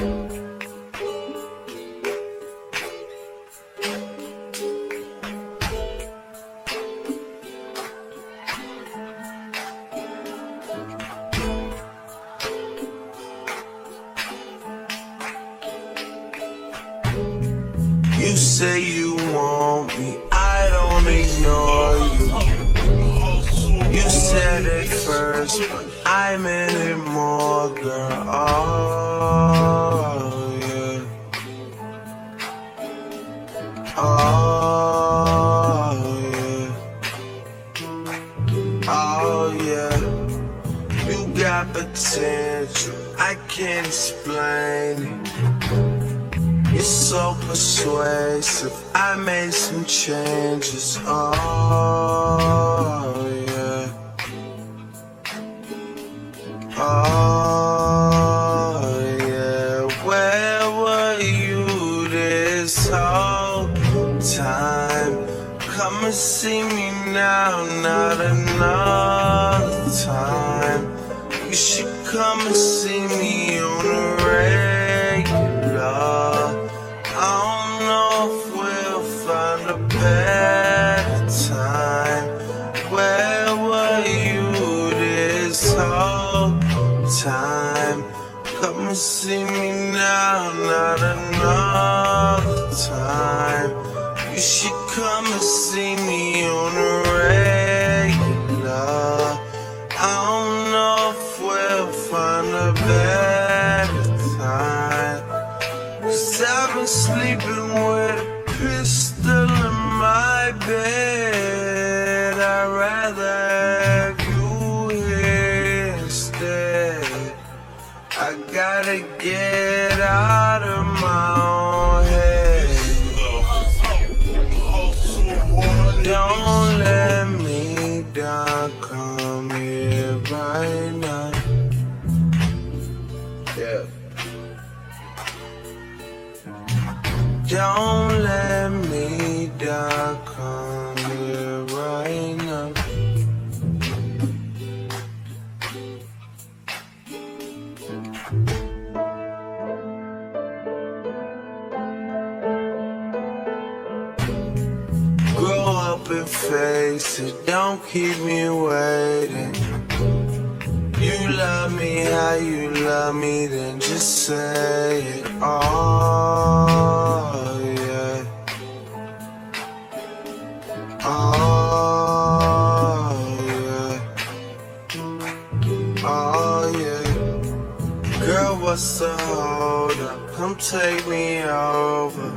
You say you want me, I don't ignore you. You said it first, but I meant it more, girl. Oh, yeah. Oh, yeah. Oh, yeah. You got potential, I can't explain it. You're so persuasive. I made some changes. Oh, yeah. Oh, yeah. Where were you this whole time? Come and see me now, not another time. You should come and see me on the time? Come and see me now, not another time. You should come and see me on a regular. I don't know if we'll find a better time. Cause I've been sleeping with Don't let me down, come here right now. Grow up and face it, don't keep me waiting. You love me how you love me, then just say it. Oh, what's the hold up? Come take me over.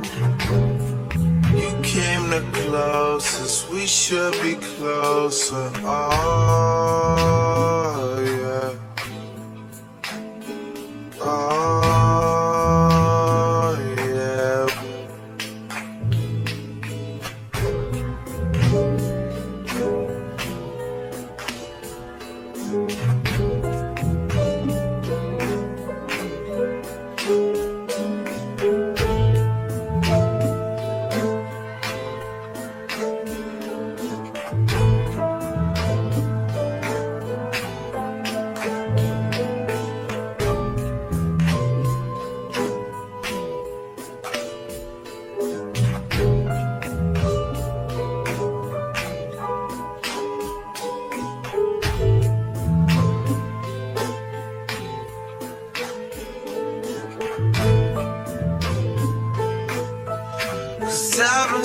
You came the closest, we should be closer. Oh,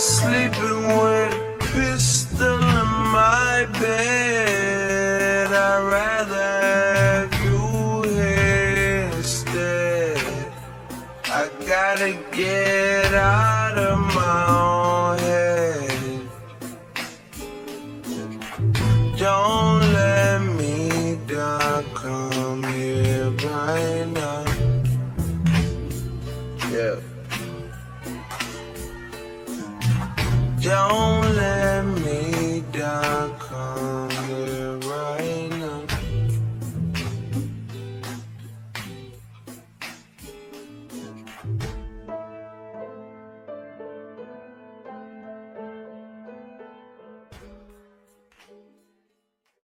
sleeping with a pistol in my bed. I'd rather have you here instead. I gotta get out of my own head. Don't let me down,